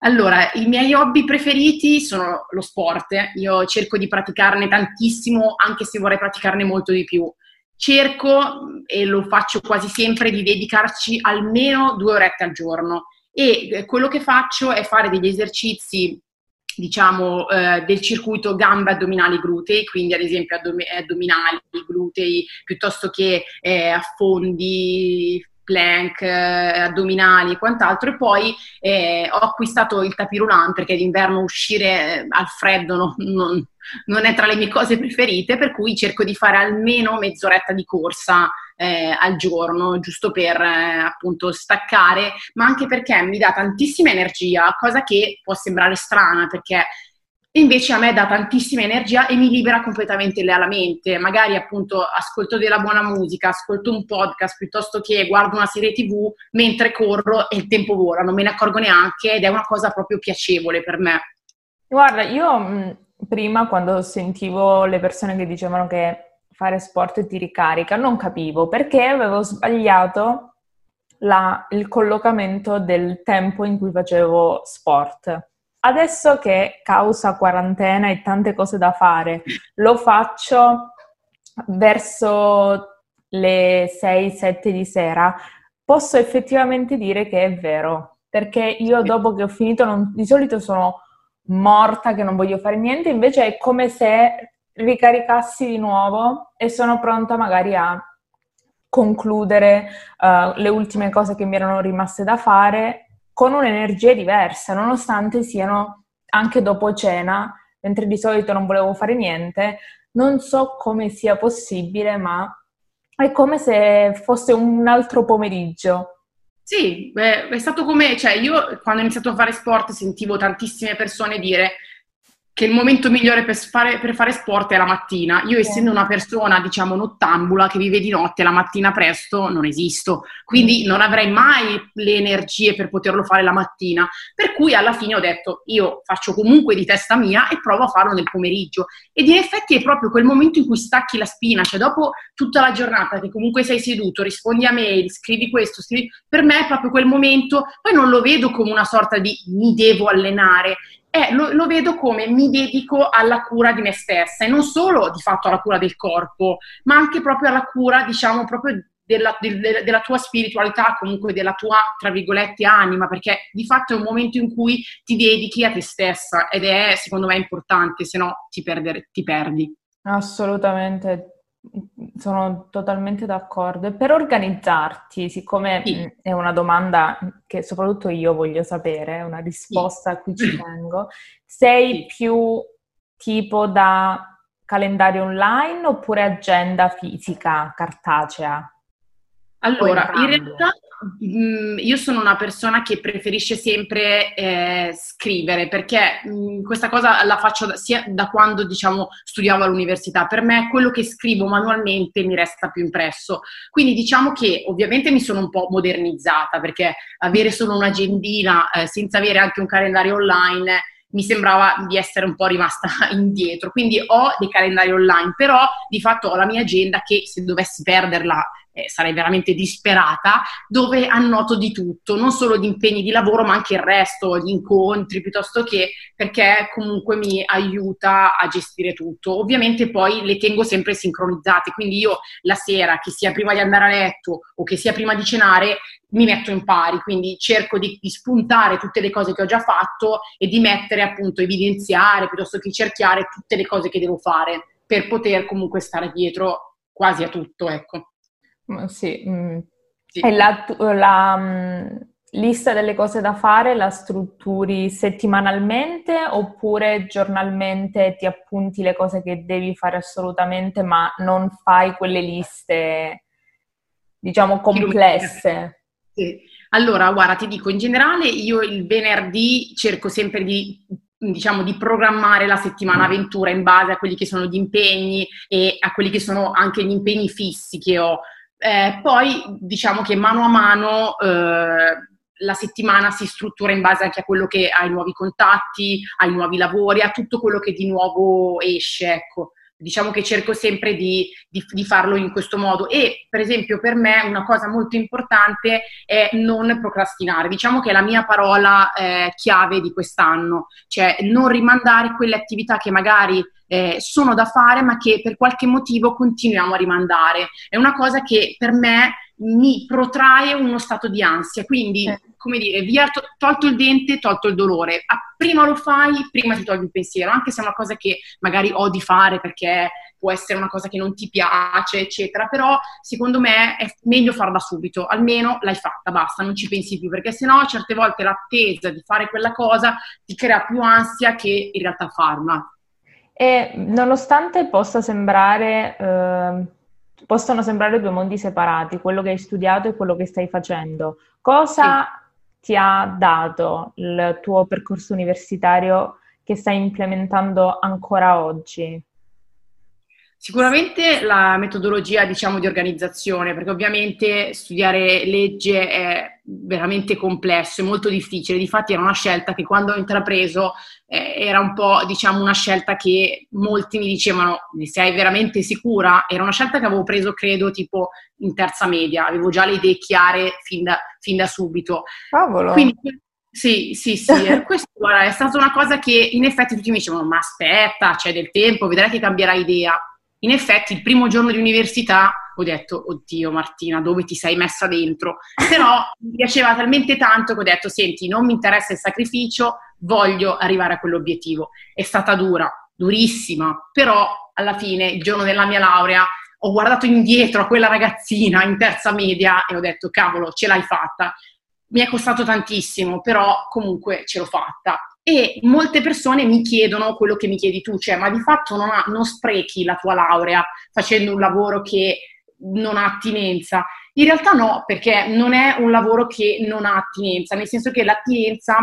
Allora, i miei hobby preferiti sono lo sport, io cerco di praticarne tantissimo, anche se vorrei praticarne molto di più. Cerco, e lo faccio quasi sempre, di dedicarci almeno due orette al giorno e eh, quello che faccio è fare degli esercizi diciamo, eh, del circuito gambe, addominali, glutei, quindi ad esempio addom- addominali, glutei, piuttosto che eh, affondi, plank, eh, addominali e quant'altro. E poi eh, ho acquistato il tapirulan perché d'inverno uscire al freddo no, non, non, è tra le mie cose preferite, per cui cerco di fare almeno mezz'oretta di corsa eh, al giorno, giusto per eh, appunto staccare, ma anche perché mi dà tantissima energia, cosa che può sembrare strana perché invece a me dà tantissima energia e mi libera completamente la mente. Magari appunto ascolto della buona musica, ascolto un podcast piuttosto che guardo una serie tv mentre corro e il tempo vola, non me ne accorgo neanche ed è una cosa proprio piacevole per me. Guarda, io prima quando sentivo le persone che dicevano che fare sport ti ricarica, non capivo perché avevo sbagliato la, il collocamento del tempo in cui facevo sport. Adesso che causa quarantena e tante cose da fare, lo faccio verso le 6-7 di sera, posso effettivamente dire che è vero, perché io dopo che ho finito non, di solito sono morta che non voglio fare niente, invece è come se ricaricassi di nuovo e sono pronta magari a concludere uh, le ultime cose che mi erano rimaste da fare con un'energia diversa, nonostante siano anche dopo cena, mentre di solito non volevo fare niente, non so come sia possibile, ma è come se fosse un altro pomeriggio. Sì, è stato come, cioè io quando ho iniziato a fare sport sentivo tantissime persone dire che il momento migliore per fare, per fare, sport è la mattina. Io, essendo una persona, diciamo, nottambula che vive di notte, la mattina presto non esisto, quindi mm. non avrei mai le energie per poterlo fare la mattina. Per cui alla fine ho detto, io faccio comunque di testa mia e provo a farlo nel pomeriggio. Ed in effetti è proprio quel momento in cui stacchi la spina, cioè dopo tutta la giornata che comunque sei seduto, rispondi a mail, scrivi questo, scrivi... per me è proprio quel momento, poi non lo vedo come una sorta di mi devo allenare, eh, lo, lo, vedo come mi dedico alla cura di me stessa e non solo di fatto alla cura del corpo, ma anche proprio alla cura, diciamo, proprio della, de, della, tua spiritualità, comunque della tua, tra virgolette, anima, perché di fatto è un momento in cui ti dedichi a te stessa ed è, secondo me, importante, se no ti, ti perdi. Assolutamente, sono totalmente d'accordo. Per organizzarti, siccome sì. è una domanda che soprattutto io voglio sapere, una risposta sì. a cui ci tengo, sei sì. più tipo da calendario online oppure agenda fisica, cartacea? Allora, in realtà Mm, io sono una persona che preferisce sempre eh, scrivere perché mh, mm, questa cosa la faccio da, sia da quando diciamo studiavo all'università. Per me quello che scrivo manualmente mi resta più impresso. Quindi diciamo che ovviamente mi sono un po' modernizzata perché avere solo un'agendina eh, senza avere anche un calendario online mi sembrava di essere un po' rimasta indietro. Quindi ho dei calendari online, però di fatto ho la mia agenda che se dovessi perderla eh, sarei veramente disperata, dove annoto di tutto, non solo di impegni di lavoro, ma anche il resto, gli incontri, piuttosto che perché comunque mi aiuta a gestire tutto. Ovviamente poi le tengo sempre sincronizzate, quindi io la sera, che sia prima di andare a letto o che sia prima di cenare, mi metto in pari, quindi cerco di, di, spuntare tutte le cose che ho già fatto e di mettere appunto, evidenziare piuttosto che cerchiare tutte le cose che devo fare per poter comunque stare dietro quasi a tutto, ecco. Mm, sì, mm. sì. E la, la um, lista delle cose da fare la strutturi settimanalmente oppure giornalmente ti appunti le cose che devi fare assolutamente, ma non fai quelle liste, diciamo, complesse? Sì. Allora, guarda, ti dico, in generale io il venerdì cerco sempre di diciamo, di programmare la settimana mm. avventura in base a quelli che sono gli impegni e a quelli che sono anche gli impegni fissi che ho. Eh, poi diciamo che mano a mano eh, la settimana si struttura in base anche a quello che ai nuovi contatti, ai nuovi lavori, a tutto quello che di nuovo esce, ecco. Diciamo che cerco sempre di, di, di, farlo in questo modo. E per esempio per me una cosa molto importante è non procrastinare, diciamo che è la mia parola eh, chiave di quest'anno, cioè non rimandare quelle attività che magari eh, sono da fare ma che per qualche motivo continuiamo a rimandare. È una cosa che per me mi protrae uno stato di ansia, quindi eh. come dire, via to- tolto il dente, tolto il dolore. A, prima lo fai, prima ti togli il pensiero, anche se è una cosa che magari ho di fare perché può essere una cosa che non ti piace, eccetera, però secondo me è meglio farla subito, almeno l'hai fatta, basta, non ci pensi più, perché sennò certe volte l'attesa di fare quella cosa ti crea più ansia che in realtà farla. E nonostante possa sembrare, eh, possano sembrare due mondi separati, quello che hai studiato e quello che stai facendo, cosa sì. ti ha dato il tuo percorso universitario che stai implementando ancora oggi? Sicuramente la metodologia, diciamo, di organizzazione, perché ovviamente studiare legge è veramente complesso, è molto difficile. Difatti era una scelta che quando ho intrapreso eh, era un po', diciamo, una scelta che molti mi dicevano, sei veramente sicura? Era una scelta che avevo preso, credo, tipo in terza media, avevo già le idee chiare fin da, fin da subito. Cavolo! Quindi sì, sì, sì, questo guarda, è stata una cosa che in effetti tutti mi dicevano, ma aspetta, c'è del tempo, vedrai che cambierà idea. In effetti, il primo giorno di università ho detto, oddio Martina, dove ti sei messa dentro? Però mi piaceva talmente tanto che ho detto, senti, non mi interessa il sacrificio, voglio arrivare a quell'obiettivo. È stata dura, durissima, però alla fine, il giorno della mia laurea, ho guardato indietro a quella ragazzina in terza media e ho detto, cavolo, ce l'hai fatta. Mi è costato tantissimo, però comunque ce l'ho fatta e molte persone mi chiedono quello che mi chiedi tu, cioè ma di fatto non, ha, non sprechi la tua laurea facendo un lavoro che non ha attinenza. In realtà no, perché non è un lavoro che non ha attinenza, nel senso che l'attinenza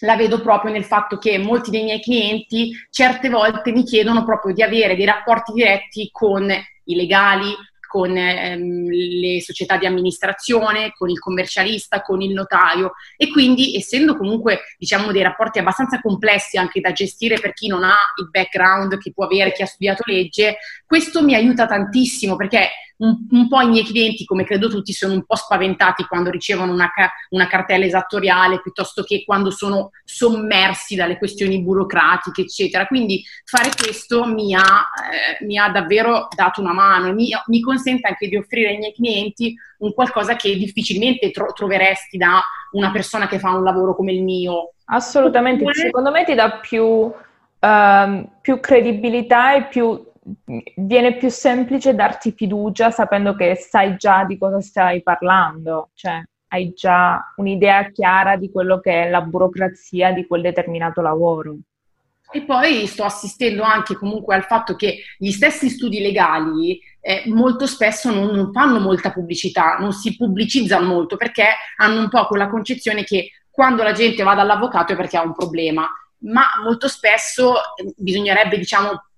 la vedo proprio nel fatto che molti dei miei clienti certe volte mi chiedono proprio di avere dei rapporti diretti con i legali, con ehm, le società di amministrazione, con il commercialista, con il notaio. E quindi essendo comunque diciamo dei rapporti abbastanza complessi anche da gestire per chi non ha il background che può avere chi ha studiato legge, questo mi aiuta tantissimo perché un, un, po' i miei clienti, come credo tutti, sono un po' spaventati quando ricevono una, una, cartella esattoriale piuttosto che quando sono sommersi dalle questioni burocratiche, eccetera. Quindi fare questo mi ha, eh, mi ha davvero dato una mano e mi, mi, consente anche di offrire ai miei clienti un qualcosa che difficilmente tro- troveresti da una persona che fa un lavoro come il mio. Assolutamente, secondo me ti dà più, uh, più credibilità e più viene più semplice darti fiducia sapendo che sai già di cosa stai parlando, cioè hai già un'idea chiara di quello che è la burocrazia di quel determinato lavoro. E poi sto assistendo anche comunque al fatto che gli stessi studi legali eh, molto spesso non, non, fanno molta pubblicità, non si pubblicizzano molto perché hanno un po' quella concezione che quando la gente va dall'avvocato è perché ha un problema, ma molto spesso eh, bisognerebbe diciamo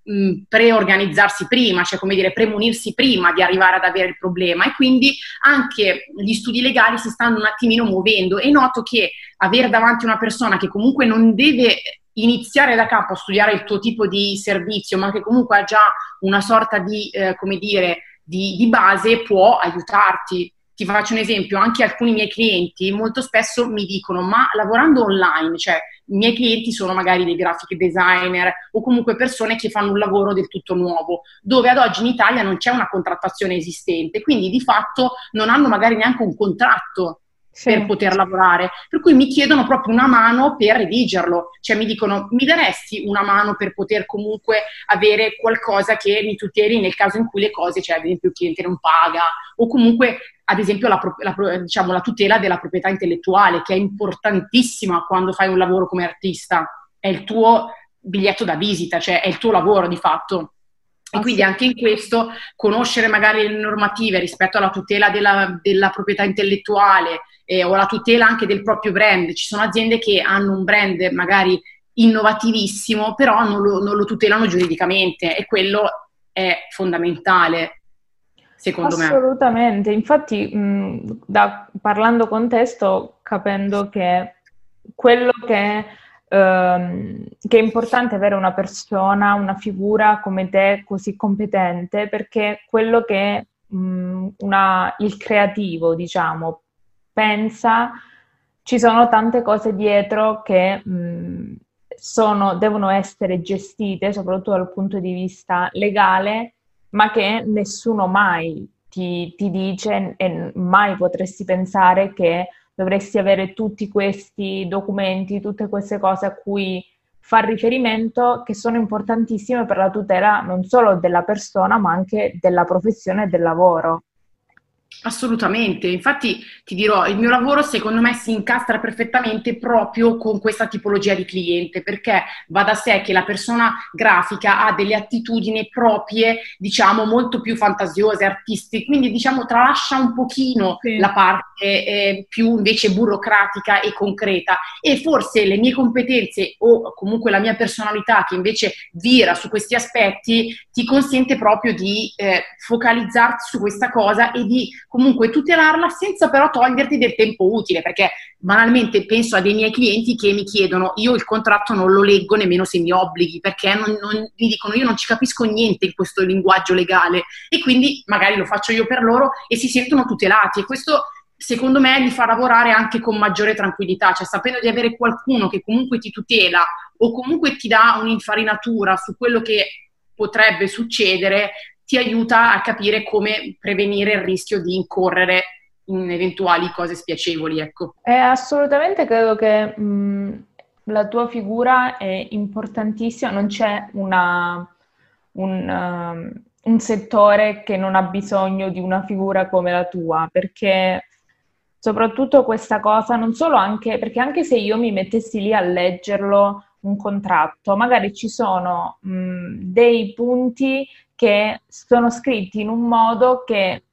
preorganizzarsi prima, cioè come dire, premunirsi prima di arrivare ad avere il problema e quindi anche gli studi legali si stanno un attimino muovendo e noto che avere davanti una persona che comunque non deve iniziare da capo a studiare il tuo tipo di servizio, ma che comunque ha già una sorta di, eh, come dire, di, di base, può aiutarti. Ti faccio un esempio, anche alcuni miei clienti molto spesso mi dicono, ma lavorando online, cioè i miei clienti sono magari dei graphic designer o comunque persone che fanno un lavoro del tutto nuovo, dove ad oggi in Italia non c'è una contrattazione esistente, quindi di fatto non hanno magari neanche un contratto sì. per poter lavorare. Per cui mi chiedono proprio una mano per redigerlo, cioè mi dicono mi daresti una mano per poter comunque avere qualcosa che mi tuteli nel caso in cui le cose, cioè ad esempio il cliente non paga o comunque ad esempio la, la, diciamo, la tutela della proprietà intellettuale che è importantissima quando fai un lavoro come artista, è il tuo biglietto da visita, cioè è il tuo lavoro di fatto. E quindi anche in questo conoscere magari le normative rispetto alla tutela della, della proprietà intellettuale eh, o la tutela anche del proprio brand. Ci sono aziende che hanno un brand magari innovativissimo, però non lo, non lo tutelano giuridicamente e quello è fondamentale. Secondo Assolutamente. me. Assolutamente, infatti mh, da, parlando con te sto capendo che quello che Ehm, che è importante avere una persona, una figura come te così competente, perché quello che mh, una, il creativo, diciamo, pensa, ci sono tante cose dietro che mh, sono, devono essere gestite, soprattutto dal punto di vista legale, ma che nessuno mai ti, ti dice e mai potresti pensare che dovresti avere tutti questi documenti, tutte queste cose a cui far riferimento che sono importantissime per la tutela non solo della persona ma anche della professione e del lavoro. Assolutamente, infatti ti dirò, il mio lavoro secondo me si incastra perfettamente proprio con questa tipologia di cliente, perché va da sé che la persona grafica ha delle attitudini proprie, diciamo, molto più fantasiose, artistiche, quindi diciamo tralascia un pochino sì. la parte eh, più invece burocratica e concreta e forse le mie competenze o comunque la mia personalità che invece vira su questi aspetti ti consente proprio di eh, focalizzarti su questa cosa e di comunque tutelarla senza però toglierti del tempo utile, perché banalmente penso a dei miei clienti che mi chiedono, io il contratto non lo leggo nemmeno se mi obblighi, perché non, non, mi dicono io non ci capisco niente in questo linguaggio legale. E quindi magari lo faccio io per loro e si sentono tutelati. E questo secondo me li fa lavorare anche con maggiore tranquillità, cioè sapendo di avere qualcuno che comunque ti tutela o comunque ti dà un'infarinatura su quello che potrebbe succedere, ti aiuta a capire come prevenire il rischio di incorrere in eventuali cose spiacevoli. Ecco. Eh, assolutamente credo che mh, la tua figura è importantissima, non c'è una, un, uh, un settore che non ha bisogno di una figura come la tua, perché soprattutto questa cosa, non solo anche, perché anche se io mi mettessi lì a leggerlo un contratto, magari ci sono mh, dei punti che sono scritti in un modo che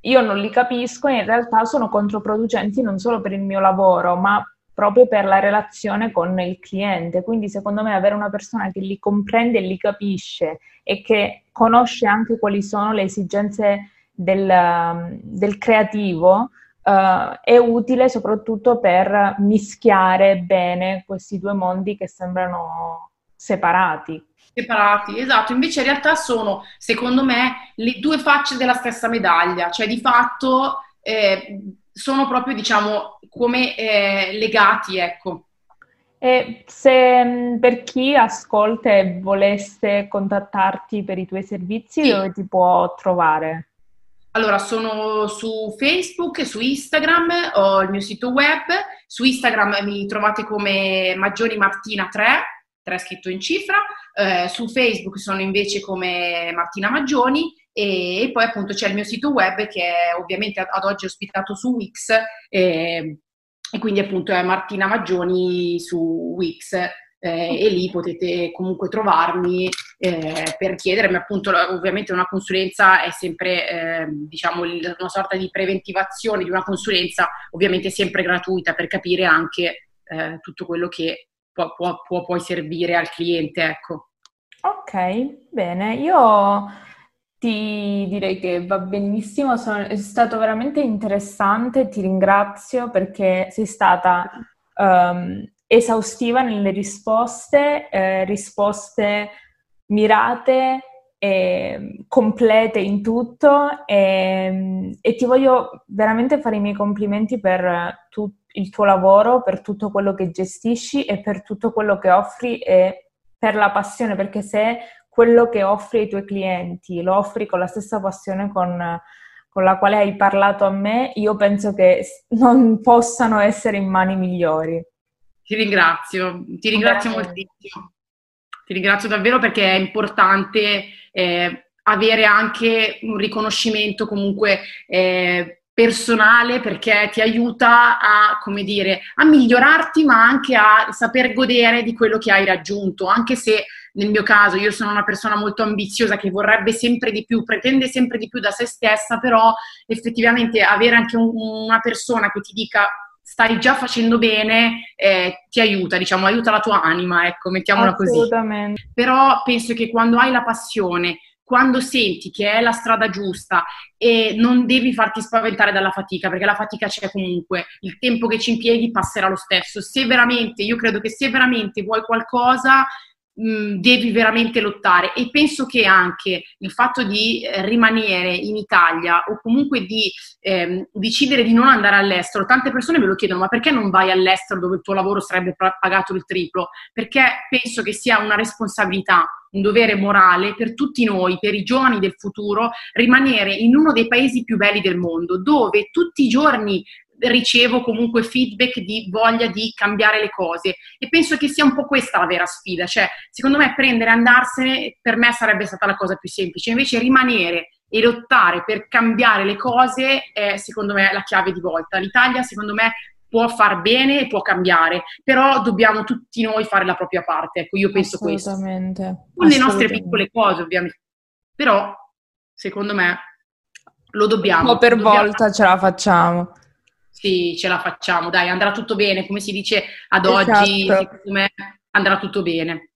io non li capisco e in realtà sono controproducenti non solo per il mio lavoro, ma proprio per la relazione con il cliente. Quindi secondo me avere una persona che li comprende e li capisce e che conosce anche quali sono le esigenze del, del creativo uh, è utile soprattutto per mischiare bene questi due mondi che sembrano separati separati, esatto, invece in realtà sono, secondo me, le due facce della stessa medaglia, cioè di fatto eh, sono proprio, diciamo, come eh, legati, ecco. E se mm, per chi ascolta e volesse contattarti per i tuoi servizi, sì. dove ti può trovare? Allora, sono su Facebook, su Instagram, ho il mio sito web, su Instagram mi trovate come Maggiori Martina 3, 3 scritto in cifra, eh, su Facebook sono invece come Martina Maggioni e, e, poi appunto c'è il mio sito web che è ovviamente ad oggi ospitato su Wix eh, e quindi appunto è Martina Maggioni su Wix eh, e lì potete comunque trovarmi eh, per chiedermi appunto ovviamente una consulenza è sempre eh, diciamo una sorta di preventivazione di una consulenza ovviamente sempre gratuita per capire anche eh, tutto quello che può, può, può poi servire al cliente, ecco. Ok, bene. Io ti direi che va benissimo, sono, è stato veramente interessante, ti ringrazio perché sei stata um, esaustiva nelle risposte, eh, risposte mirate e complete in tutto e, e, ti voglio veramente fare i miei complimenti per tutto il tuo lavoro, per tutto quello che gestisci e per tutto quello che offri e per la passione, perché se quello che offri ai tuoi clienti lo offri con la stessa passione con, con la quale hai parlato a me, io penso che non possano essere in mani migliori. Ti ringrazio, ti ringrazio Grazie. moltissimo. Ti ringrazio davvero perché è importante eh, avere anche un riconoscimento comunque eh, personale perché ti aiuta a, come dire, a migliorarti ma anche a saper godere di quello che hai raggiunto, anche se nel mio caso io sono una persona molto ambiziosa che vorrebbe sempre di più, pretende sempre di più da se stessa, però effettivamente avere anche un, una persona che ti dica stai già facendo bene, eh, ti aiuta, diciamo, aiuta la tua anima, ecco, mettiamola così. Però penso che quando hai la passione quando senti che è la strada giusta e non devi farti spaventare dalla fatica, perché la fatica c'è comunque, il tempo che ci impieghi passerà lo stesso. Se veramente, io credo che se veramente vuoi qualcosa, mh, devi veramente lottare e penso che anche il fatto di eh, rimanere in Italia o comunque di eh, decidere di non andare all'estero, tante persone me lo chiedono, ma perché non vai all'estero dove il tuo lavoro sarebbe pagato il triplo? Perché penso che sia una responsabilità un dovere morale per tutti noi, per i giovani del futuro, rimanere in uno dei paesi più belli del mondo, dove tutti i giorni ricevo comunque feedback di voglia di cambiare le cose e penso che sia un po' questa la vera sfida, cioè secondo me prendere e andarsene per me sarebbe stata la cosa più semplice, invece rimanere e lottare per cambiare le cose è secondo me la chiave di volta. L'Italia secondo me può far bene e può cambiare, però dobbiamo tutti noi fare la propria parte, ecco io penso questo. Con le nostre piccole cose ovviamente, però secondo me lo dobbiamo. Un po' per dobbiamo. volta ce la facciamo. Sì, ce la facciamo, dai, andrà tutto bene, come si dice ad esatto. oggi, secondo me andrà tutto bene.